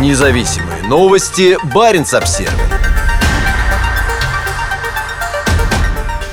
Независимые новости. Барин обсерва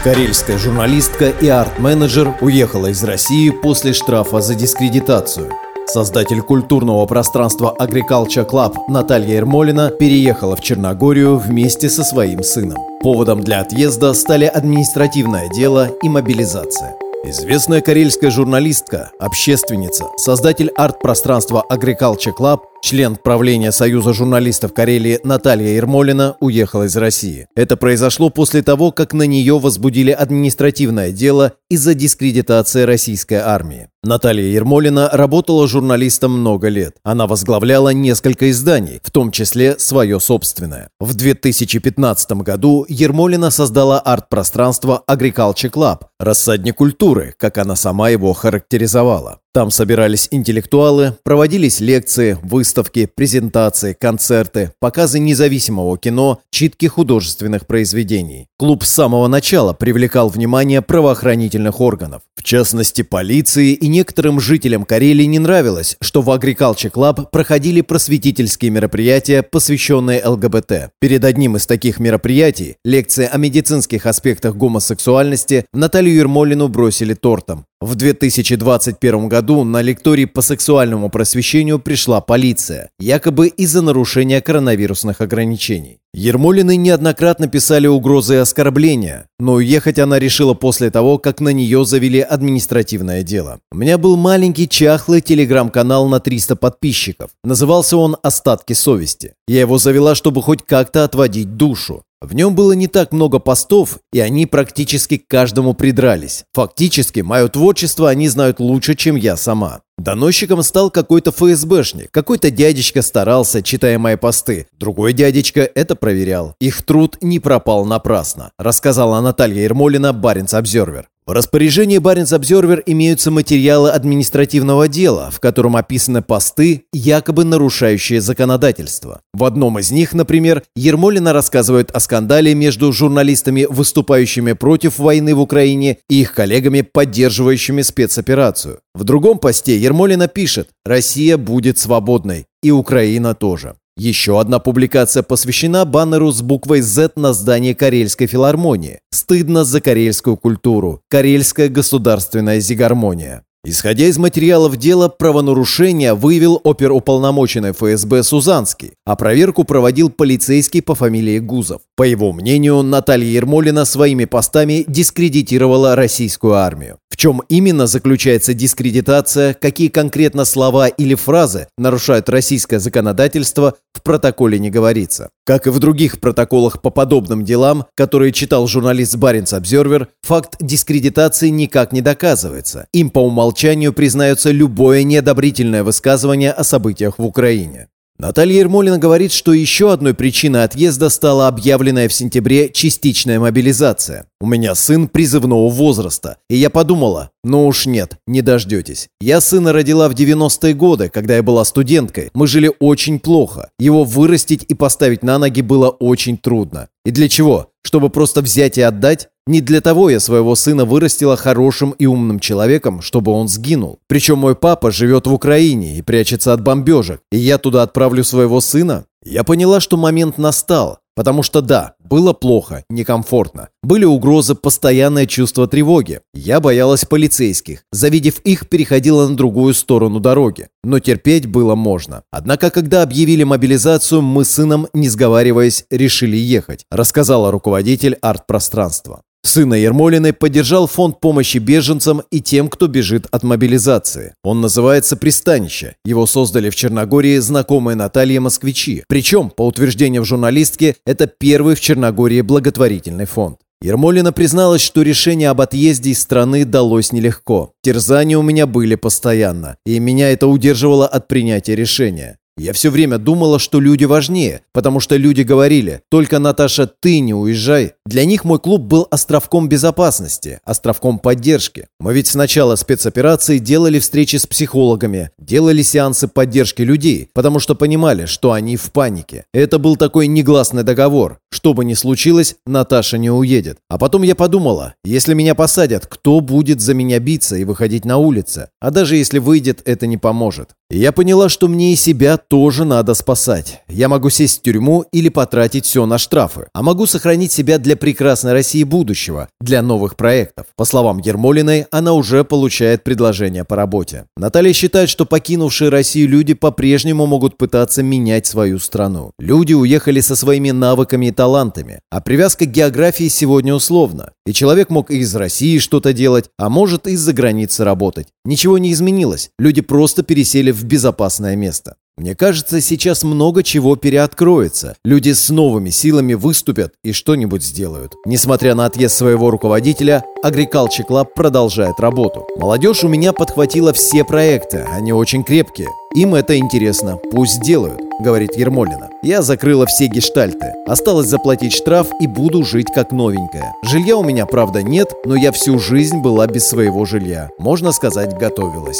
Карельская журналистка и арт-менеджер уехала из России после штрафа за дискредитацию. Создатель культурного пространства Agriculture Club Наталья Ермолина переехала в Черногорию вместе со своим сыном. Поводом для отъезда стали административное дело и мобилизация. Известная карельская журналистка, общественница, создатель арт-пространства Agriculture Club Член правления Союза журналистов Карелии Наталья Ермолина уехала из России. Это произошло после того, как на нее возбудили административное дело из-за дискредитации российской армии. Наталья Ермолина работала журналистом много лет. Она возглавляла несколько изданий, в том числе свое собственное. В 2015 году Ермолина создала арт-пространство Agriculture Club, рассадник культуры, как она сама его характеризовала. Там собирались интеллектуалы, проводились лекции, выставки, презентации, концерты, показы независимого кино, читки художественных произведений. Клуб с самого начала привлекал внимание правоохранительных органов. В частности, полиции и некоторым жителям Карелии не нравилось, что в Agriculture Club проходили просветительские мероприятия, посвященные ЛГБТ. Перед одним из таких мероприятий, лекция о медицинских аспектах гомосексуальности, Наталью Ермолину бросили тортом. В 2021 году на лекторий по сексуальному просвещению пришла полиция, якобы из-за нарушения коронавирусных ограничений. Ермолины неоднократно писали угрозы и оскорбления, но уехать она решила после того, как на нее завели административное дело. У меня был маленький чахлый телеграм-канал на 300 подписчиков. Назывался он «Остатки совести». Я его завела, чтобы хоть как-то отводить душу. В нем было не так много постов, и они практически к каждому придрались. Фактически, мое творчество они знают лучше, чем я сама. Доносчиком стал какой-то ФСБшник. Какой-то дядечка старался, читая мои посты. Другой дядечка это проверял. Их труд не пропал напрасно, рассказала Наталья Ермолина, Баренц Обзервер. В распоряжении Баренц Обзервер имеются материалы административного дела, в котором описаны посты, якобы нарушающие законодательство. В одном из них, например, Ермолина рассказывает о скандале между журналистами, выступающими против войны в Украине, и их коллегами, поддерживающими спецоперацию. В другом посте Ермолина пишет «Россия будет свободной, и Украина тоже». Еще одна публикация посвящена баннеру с буквой Z на здании Карельской филармонии. Стыдно за карельскую культуру. Карельская государственная зигармония. Исходя из материалов дела, правонарушение выявил оперуполномоченный ФСБ Сузанский, а проверку проводил полицейский по фамилии Гузов. По его мнению, Наталья Ермолина своими постами дискредитировала российскую армию. Чем именно заключается дискредитация, какие конкретно слова или фразы нарушают российское законодательство, в протоколе не говорится. Как и в других протоколах по подобным делам, которые читал журналист Баренц Обзервер, факт дискредитации никак не доказывается. Им по умолчанию признается любое неодобрительное высказывание о событиях в Украине. Наталья Ермолина говорит, что еще одной причиной отъезда стала объявленная в сентябре частичная мобилизация. У меня сын призывного возраста, и я подумала, ну уж нет, не дождетесь. Я сына родила в 90-е годы, когда я была студенткой. Мы жили очень плохо. Его вырастить и поставить на ноги было очень трудно. И для чего? Чтобы просто взять и отдать? Не для того я своего сына вырастила хорошим и умным человеком, чтобы он сгинул. Причем мой папа живет в Украине и прячется от бомбежек, и я туда отправлю своего сына? Я поняла, что момент настал. Потому что да, было плохо, некомфортно. Были угрозы, постоянное чувство тревоги. Я боялась полицейских. Завидев их, переходила на другую сторону дороги. Но терпеть было можно. Однако, когда объявили мобилизацию, мы с сыном, не сговариваясь, решили ехать, рассказала руководитель арт-пространства. Сына Ермолиной поддержал фонд помощи беженцам и тем, кто бежит от мобилизации. Он называется «Пристанище». Его создали в Черногории знакомые Наталья москвичи. Причем, по утверждениям журналистки, это первый в Черногории благотворительный фонд. Ермолина призналась, что решение об отъезде из страны далось нелегко. Терзания у меня были постоянно, и меня это удерживало от принятия решения. Я все время думала, что люди важнее, потому что люди говорили, только, Наташа, ты не уезжай. Для них мой клуб был островком безопасности, островком поддержки. Мы ведь с начала спецоперации делали встречи с психологами, делали сеансы поддержки людей, потому что понимали, что они в панике. Это был такой негласный договор. Что бы ни случилось, Наташа не уедет. А потом я подумала, если меня посадят, кто будет за меня биться и выходить на улицы? А даже если выйдет, это не поможет. Я поняла, что мне и себя тоже надо спасать. Я могу сесть в тюрьму или потратить все на штрафы, а могу сохранить себя для прекрасной России будущего, для новых проектов. По словам Ермолиной, она уже получает предложение по работе. Наталья считает, что покинувшие Россию люди по-прежнему могут пытаться менять свою страну. Люди уехали со своими навыками и талантами, а привязка к географии сегодня условна. И человек мог из России что-то делать, а может из-за границы работать. Ничего не изменилось. Люди просто пересели в безопасное место. Мне кажется, сейчас много чего переоткроется. Люди с новыми силами выступят и что-нибудь сделают. Несмотря на отъезд своего руководителя, Agriculture Club продолжает работу. Молодежь у меня подхватила все проекты, они очень крепкие. Им это интересно, пусть делают, говорит Ермолина. Я закрыла все гештальты. Осталось заплатить штраф и буду жить как новенькая. Жилья у меня, правда, нет, но я всю жизнь была без своего жилья. Можно сказать, готовилась.